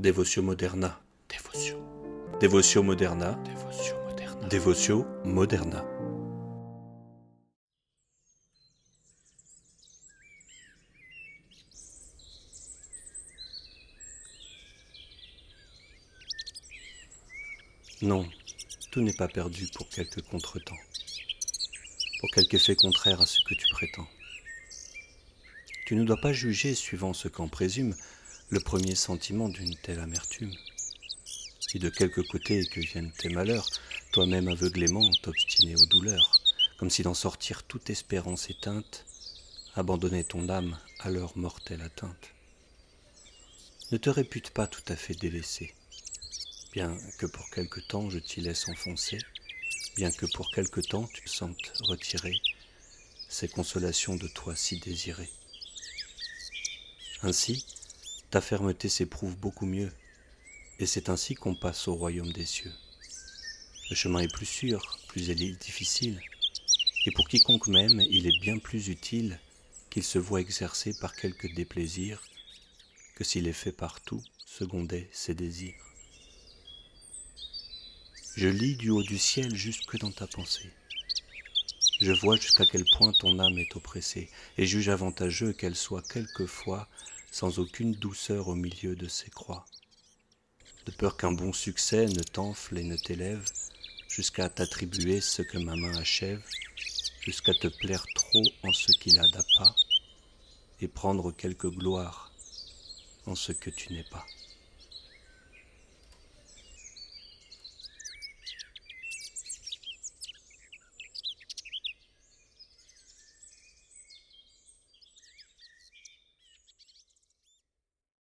Devotio moderna. Devotio. Devotio moderna. Devotio moderna. Devotio moderna. Non, tout n'est pas perdu pour quelque contretemps, pour quelque effet contraire à ce que tu prétends. Tu ne dois pas juger, suivant ce qu'en présume, le premier sentiment d'une telle amertume. Et de quelque côté que viennent tes malheurs, toi-même aveuglément t'obstiner aux douleurs, comme si d'en sortir toute espérance éteinte, abandonnais ton âme à leur mortelle atteinte. Ne te répute pas tout à fait délaissé bien que pour quelque temps je t'y laisse enfoncer, bien que pour quelque temps tu sentes retirer ces consolations de toi si désirées. Ainsi, ta fermeté s'éprouve beaucoup mieux, et c'est ainsi qu'on passe au royaume des cieux. Le chemin est plus sûr, plus difficile, et pour quiconque même il est bien plus utile qu'il se voit exercer par quelque déplaisir que s'il est fait partout seconder ses désirs. Je lis du haut du ciel jusque dans ta pensée. Je vois jusqu'à quel point ton âme est oppressée, et juge avantageux qu'elle soit quelquefois sans aucune douceur au milieu de ses croix. De peur qu'un bon succès ne t'enfle et ne t'élève, jusqu'à t'attribuer ce que ma main achève, jusqu'à te plaire trop en ce qu'il a d'appât, et prendre quelque gloire en ce que tu n'es pas.